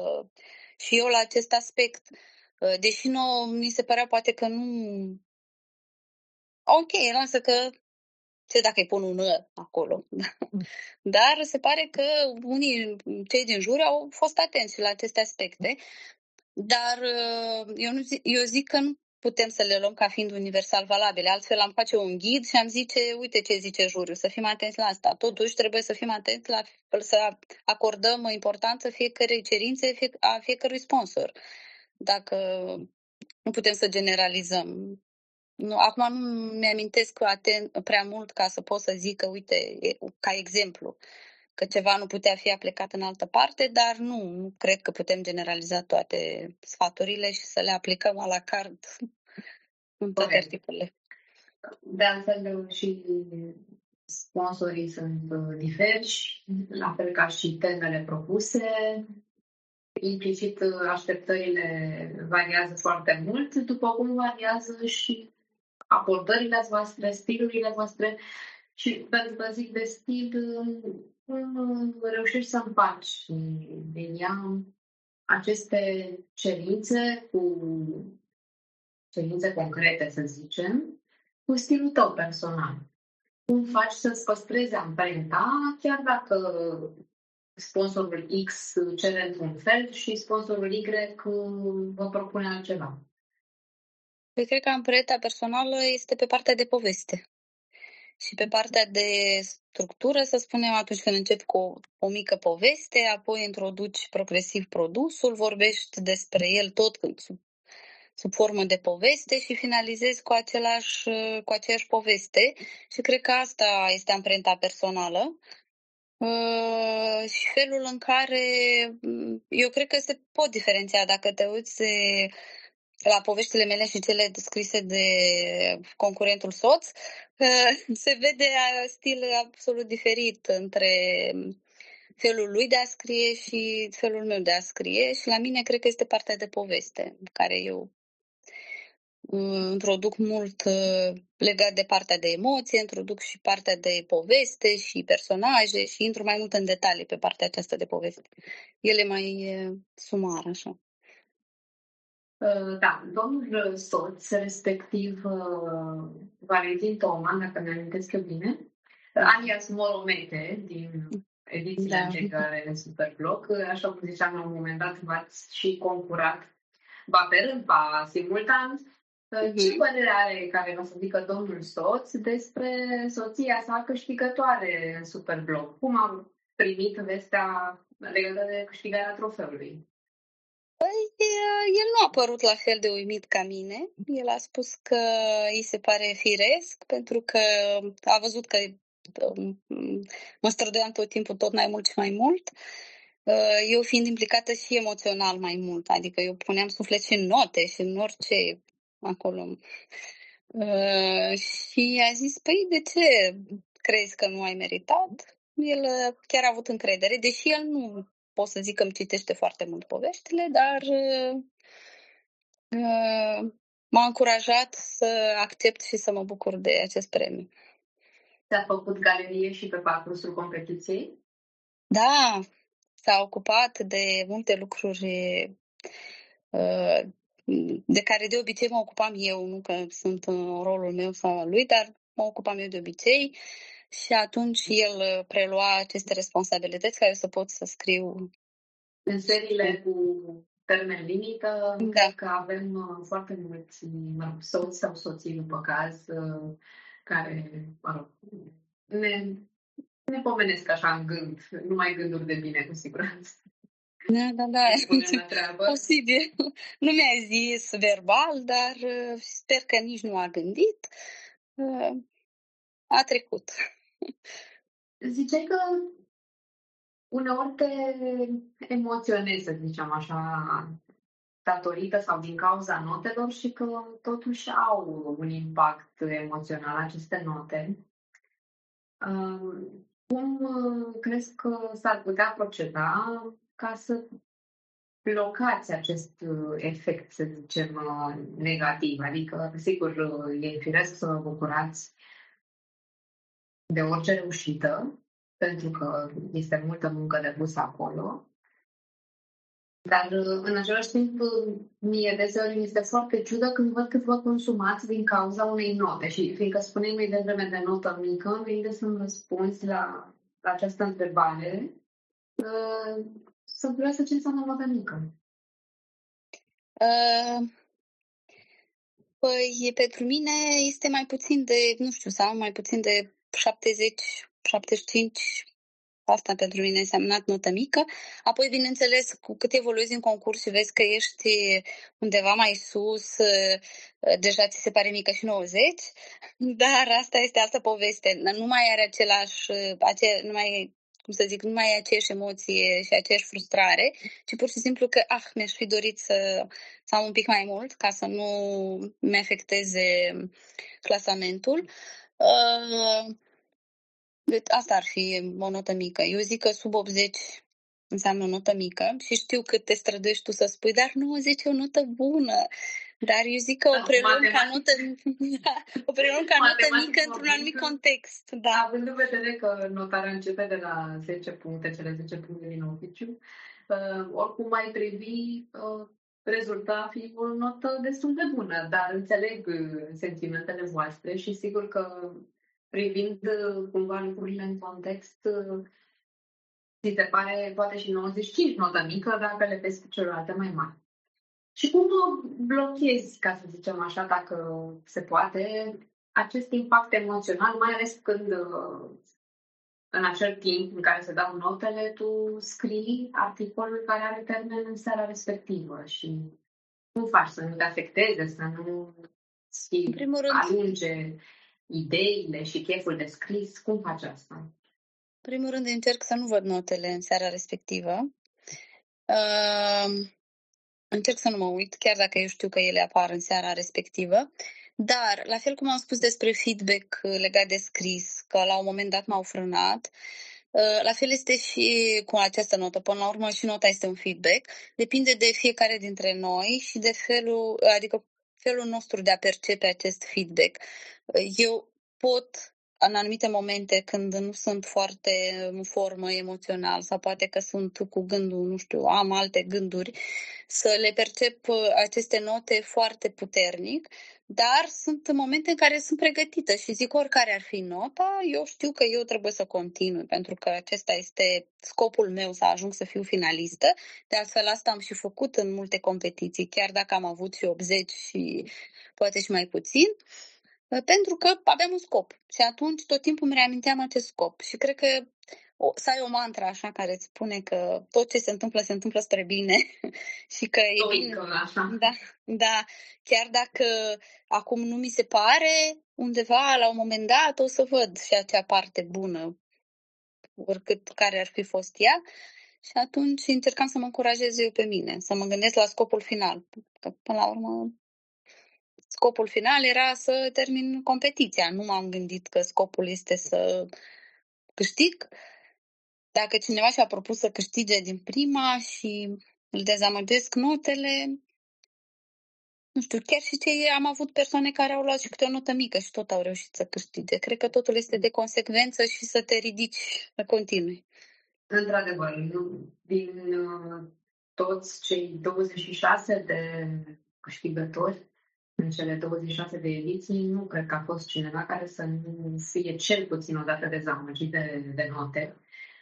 și eu la acest aspect. Uh, deși nu mi se părea poate că nu... Ok, lasă că ce dacă îi pun un ă acolo. Mm. Dar se pare că unii, cei din jur, au fost atenți la aceste aspecte. Dar uh, eu, nu zic, eu zic că nu putem să le luăm ca fiind universal valabile. Altfel am face un ghid și am zice, uite ce zice juriu, să fim atenți la asta. Totuși trebuie să fim atenți la să acordăm importanță fiecărei cerințe a fiecărui sponsor. Dacă nu putem să generalizăm. Nu, acum nu mi-amintesc atent, prea mult ca să pot să zic că, uite, ca exemplu, că ceva nu putea fi aplicat în altă parte, dar nu, nu cred că putem generaliza toate sfaturile și să le aplicăm la card în toate okay. articolele. De altfel, și sponsorii sunt uh, diversi, la fel ca și temele propuse. Implicit, uh, așteptările variază foarte mult, după cum variază și abordările voastre, stilurile voastre. Și pentru că zic de stil, cum reușești să împaci din ea aceste cerințe cu cerințe concrete, să zicem, cu stilul tău personal. Cum faci să-ți păstrezi amprenta, chiar dacă sponsorul X cere într-un fel și sponsorul Y vă propune altceva? Păi cred că amprenta personală este pe partea de poveste. Și pe partea de structură, să spunem, atunci când începi cu o, o mică poveste, apoi introduci progresiv produsul, vorbești despre el tot sub, sub formă de poveste și finalizezi cu, același, cu aceeași poveste. Și cred că asta este amprenta personală. Uh, și felul în care eu cred că se pot diferenția dacă te uiți la poveștile mele și cele descrise de concurentul soț, se vede stil absolut diferit între felul lui de a scrie și felul meu de a scrie și la mine cred că este partea de poveste, care eu uh, introduc mult uh, legat de partea de emoție, introduc și partea de poveste și personaje și intru mai mult în detalii pe partea aceasta de poveste. Ele mai uh, sumar, așa. Uh, da, domnul soț, respectiv uh, Valentin Toma, dacă mi amintesc eu bine, uh, alias Moromete, din ediția da. anterioare Superblock, așa cum ziceam la un moment dat, v-ați și concurat, ba pe rând, ba simultan. Uh-huh. Ce părere are care vă să zică domnul soț despre soția sa câștigătoare în Superblock? Cum a primit vestea legată de câștigarea trofeului? Păi, el nu a părut la fel de uimit ca mine. El a spus că îi se pare firesc pentru că a văzut că um, mă străduiam tot timpul tot mai mult și mai mult. Uh, eu fiind implicată și emoțional mai mult, adică eu puneam suflet și în note și în orice acolo. Uh, și a zis, păi de ce crezi că nu ai meritat? El chiar a avut încredere, deși el nu pot să zic că îmi citește foarte mult poveștile, dar uh, m-a încurajat să accept și să mă bucur de acest premiu. S-a făcut galerie și pe parcursul competiției? Da, s-a ocupat de multe lucruri uh, de care de obicei mă ocupam eu, nu că sunt în rolul meu sau al lui, dar mă ocupam eu de obicei și atunci el prelua aceste responsabilități care să pot să scriu. În seriile cu termen limită, da. cred că avem uh, foarte mulți soți sau soții după caz uh, care, mă rog, ne, ne pomenesc așa în gând, numai gânduri de bine, cu siguranță. Da, da, da. Posibil. Nu mi-a zis verbal, dar uh, sper că nici nu a gândit. A trecut. Ziceai că uneori te emoționezi, să zicem așa, datorită sau din cauza notelor și că totuși au un impact emoțional aceste note. Cum uh, crezi că s-ar putea proceda ca să blocați acest uh, efect, să zicem, uh, negativ? Adică, sigur, e firesc să vă bucurați de orice reușită, pentru că este multă muncă de pus acolo. Dar, în același timp, mie deseori mi este foarte ciudă când văd cât vă consumați din cauza unei note. Și fiindcă spuneai mai devreme de notă mică, îmi vine să-mi răspunzi la, la această întrebare. Uh, sunt curioasă ce înseamnă notă mică. Uh, păi, pentru mine este mai puțin de, nu știu, sau mai puțin de 70, 75, asta pentru mine înseamnă notă mică. Apoi, bineînțeles, cu cât evoluezi în concurs și vezi că ești undeva mai sus, deja ți se pare mică și 90, dar asta este altă poveste. Nu mai are același, ace, nu mai cum să zic, nu mai e aceeași emoție și aceeași frustrare, ci pur și simplu că, ah, mi-aș fi dorit să, să am un pic mai mult ca să nu mi afecteze clasamentul. Uh, deci asta ar fi o notă mică. Eu zic că sub 80 înseamnă o notă mică și știu cât te străduiești tu să spui, dar 90 e o notă bună. Dar eu zic că o da, preluăm ca notă, o preluăm ca notă mică într-un anumit context. Da. Având în vedere că notarea începe de la 10 puncte, cele 10 puncte din oficiu, uh, oricum mai privi uh, rezulta fi o notă destul de bună, dar înțeleg uh, sentimentele voastre și sigur că privind uh, cumva lucrurile în context, uh, ți se pare poate și 95 notă mică dacă le vezi cu celelalte mai mari. Și cum blochezi, ca să zicem așa, dacă se poate, acest impact emoțional, mai ales când uh, în acel timp în care se dau notele, tu scrii articolul care are termen în seara respectivă și cum faci să nu te afecteze, să nu ți alunge ideile și cheful de scris? Cum faci asta? În primul rând încerc să nu văd notele în seara respectivă. Uh, încerc să nu mă uit, chiar dacă eu știu că ele apar în seara respectivă. Dar, la fel cum am spus despre feedback legat de scris, că la un moment dat m-au frânat, la fel este și cu această notă. Până la urmă și nota este un feedback. Depinde de fiecare dintre noi și de felul, adică felul nostru de a percepe acest feedback. Eu pot în anumite momente când nu sunt foarte în formă emoțional sau poate că sunt cu gândul, nu știu, am alte gânduri, să le percep uh, aceste note foarte puternic, dar sunt momente în care sunt pregătită și zic oricare ar fi nota, eu știu că eu trebuie să continui, pentru că acesta este scopul meu să ajung să fiu finalistă. De altfel, asta am și făcut în multe competiții, chiar dacă am avut și 80 și poate și mai puțin. Uh, Ă, pentru că aveam un scop și atunci tot timpul îmi reaminteam acest scop și cred că o, să ai o mantră așa care îți spune că tot ce se întâmplă, se întâmplă spre bine și că e tot bine. Așa. Da, da, chiar dacă acum nu mi se pare, undeva la un moment dat o să văd și acea parte bună, oricât care ar fi fost ea. Și atunci încercam să mă încurajez eu pe mine, să mă gândesc la scopul final. Că până la urmă scopul final era să termin competiția. Nu m-am gândit că scopul este să câștig. Dacă cineva și-a propus să câștige din prima și îl dezamăgesc notele, nu știu, chiar și cei am avut persoane care au luat și câte o notă mică și tot au reușit să câștige. Cred că totul este de consecvență și să te ridici să continui. Într-adevăr, din uh, toți cei 26 de câștigători în cele 26 de ediții, nu cred că a fost cineva care să nu fie cel puțin o dată dezamăgit de, de note.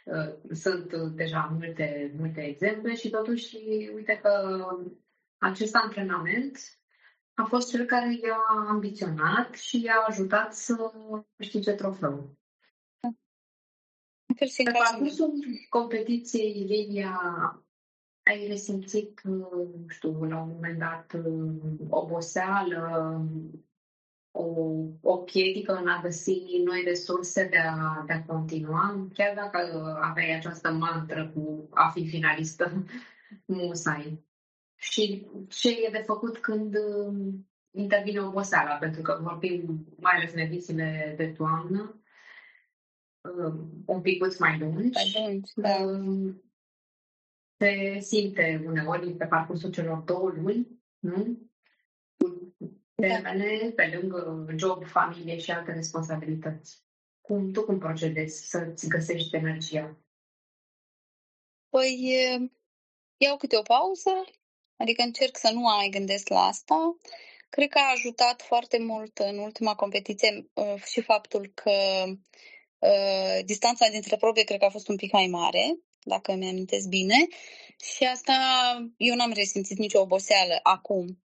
Uh, sunt deja multe, multe exemple și totuși, uite că acest antrenament a fost cel care i-a ambiționat și i-a ajutat să câștige trofeul. Pe parcursul competiției, Lilia, ai resimțit, nu știu, la un moment dat oboseală, o, o piedică în a găsi noi resurse de a, de a continua, chiar dacă aveai această mantră cu a fi finalistă musai. Și ce e de făcut când intervine oboseala, pentru că vorbim mai ales în edițiile de toamnă, un pic mai lungi. Mai lungi, da. Se simte uneori pe parcursul celor două luni, nu? Termene, pe lângă job, familie și alte responsabilități. Cum, tu cum procedezi să-ți găsești energia? Păi, iau câte o pauză, adică încerc să nu mai gândesc la asta. Cred că a ajutat foarte mult în ultima competiție uh, și faptul că uh, distanța dintre probe cred că a fost un pic mai mare, dacă mi amintesc bine. Și asta eu n-am resimțit nicio oboseală acum, uh,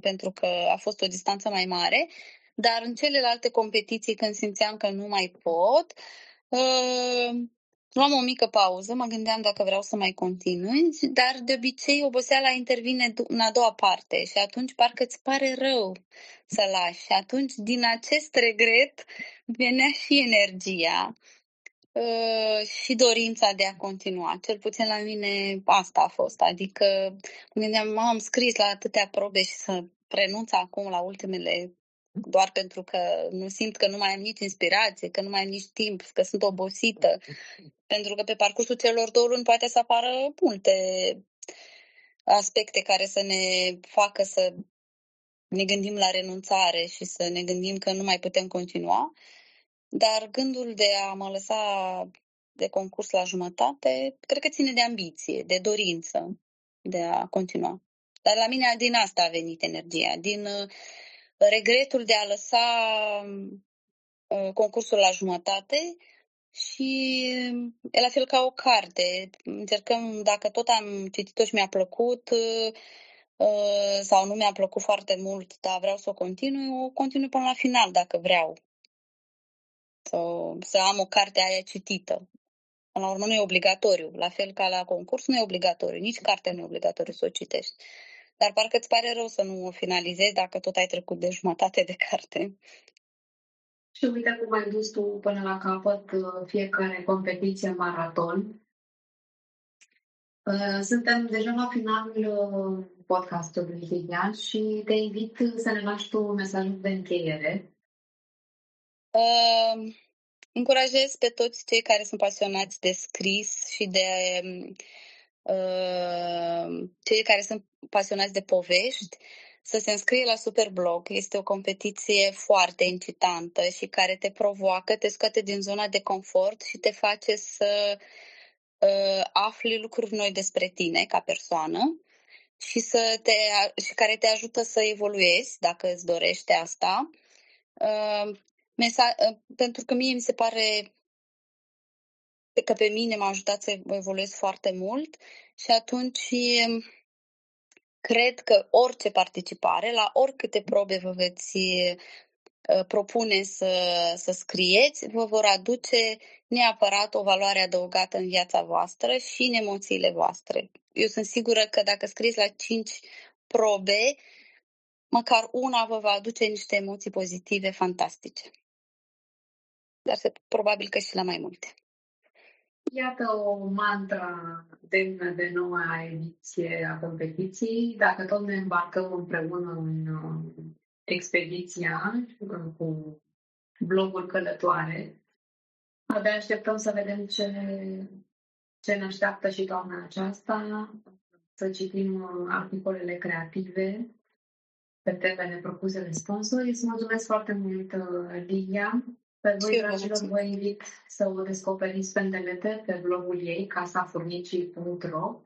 pentru că a fost o distanță mai mare. Dar în celelalte competiții, când simțeam că nu mai pot, Luam o mică pauză, mă gândeam dacă vreau să mai continui, dar de obicei oboseala intervine în a doua parte și atunci parcă îți pare rău să lași. Și atunci, din acest regret, venea și energia uh, și dorința de a continua. Cel puțin la mine asta a fost. Adică mă gândeam, am scris la atâtea probe și să renunț acum la ultimele doar pentru că nu simt că nu mai am nici inspirație, că nu mai am nici timp, că sunt obosită. Pentru că pe parcursul celor două luni poate să apară multe aspecte care să ne facă să ne gândim la renunțare și să ne gândim că nu mai putem continua. Dar gândul de a mă lăsa de concurs la jumătate, cred că ține de ambiție, de dorință de a continua. Dar la mine din asta a venit energia, din regretul de a lăsa uh, concursul la jumătate și e la fel ca o carte. Încercăm, dacă tot am citit-o și mi-a plăcut uh, sau nu mi-a plăcut foarte mult, dar vreau să o continui, o continui până la final dacă vreau. Sau să am o carte aia citită. Până la urmă nu e obligatoriu. La fel ca la concurs nu e obligatoriu. Nici cartea nu e obligatoriu să o citești. Dar parcă îți pare rău să nu o finalizezi dacă tot ai trecut de jumătate de carte. Și uite cum ai dus tu până la capăt uh, fiecare competiție maraton. Uh, suntem deja la finalul uh, podcastului, Lilian, și te invit să ne lași tu mesajul de încheiere. Uh, încurajez pe toți cei care sunt pasionați de scris și de uh, cei care sunt pasionați de povești să se înscrie la Superblog. Este o competiție foarte incitantă și care te provoacă, te scoate din zona de confort și te face să uh, afli lucruri noi despre tine ca persoană și, să te, și care te ajută să evoluezi dacă îți dorește asta. Uh, mesa- uh, pentru că mie mi se pare că pe mine m-a ajutat să evoluez foarte mult și atunci cred că orice participare, la oricâte probe vă veți uh, propune să, să scrieți, vă vor aduce neapărat o valoare adăugată în viața voastră și în emoțiile voastre. Eu sunt sigură că dacă scrieți la 5 probe, măcar una vă va aduce niște emoții pozitive fantastice. Dar se, probabil că și la mai multe. Iată o mantra demnă de noua ediție a competiției. Dacă tot ne îmbarcăm împreună în uh, expediția uh, cu blogul Călătoare, abia așteptăm să vedem ce, ce ne așteaptă și toamna aceasta, să citim uh, articolele creative pe temele propuse de sponsori. Îți mulțumesc foarte mult, Lilia. Pe voi, dragilor, vă invit să o descoperiți pe internet, pe blogul ei, casafurnicii.ro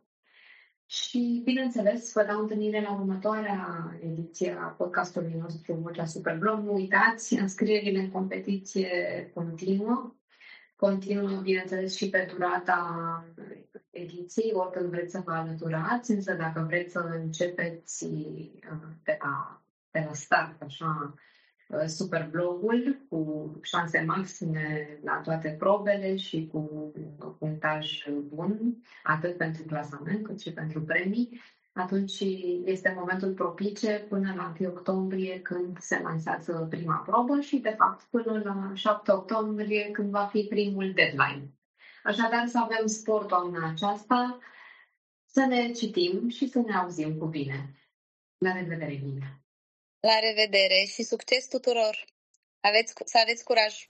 și, bineînțeles, vă dau întâlnire la următoarea ediție a podcastului nostru Vocea Superblog. Nu uitați, înscrierile în competiție continuă. Continuă, bineînțeles, și pe durata ediției, oricând vreți să vă alăturați, însă dacă vreți să începeți uh, de la, de la start, așa, Uh, superblogul cu șanse maxime la toate probele și cu un punctaj bun, atât pentru clasament cât și pentru premii, atunci este momentul propice până la 1 octombrie când se lansează prima probă și, de fapt, până la 7 octombrie când va fi primul deadline. Așadar, să avem spor toamna aceasta, să ne citim și să ne auzim cu bine. La revedere, Lina! La revedere și succes tuturor! Aveți, să aveți curaj!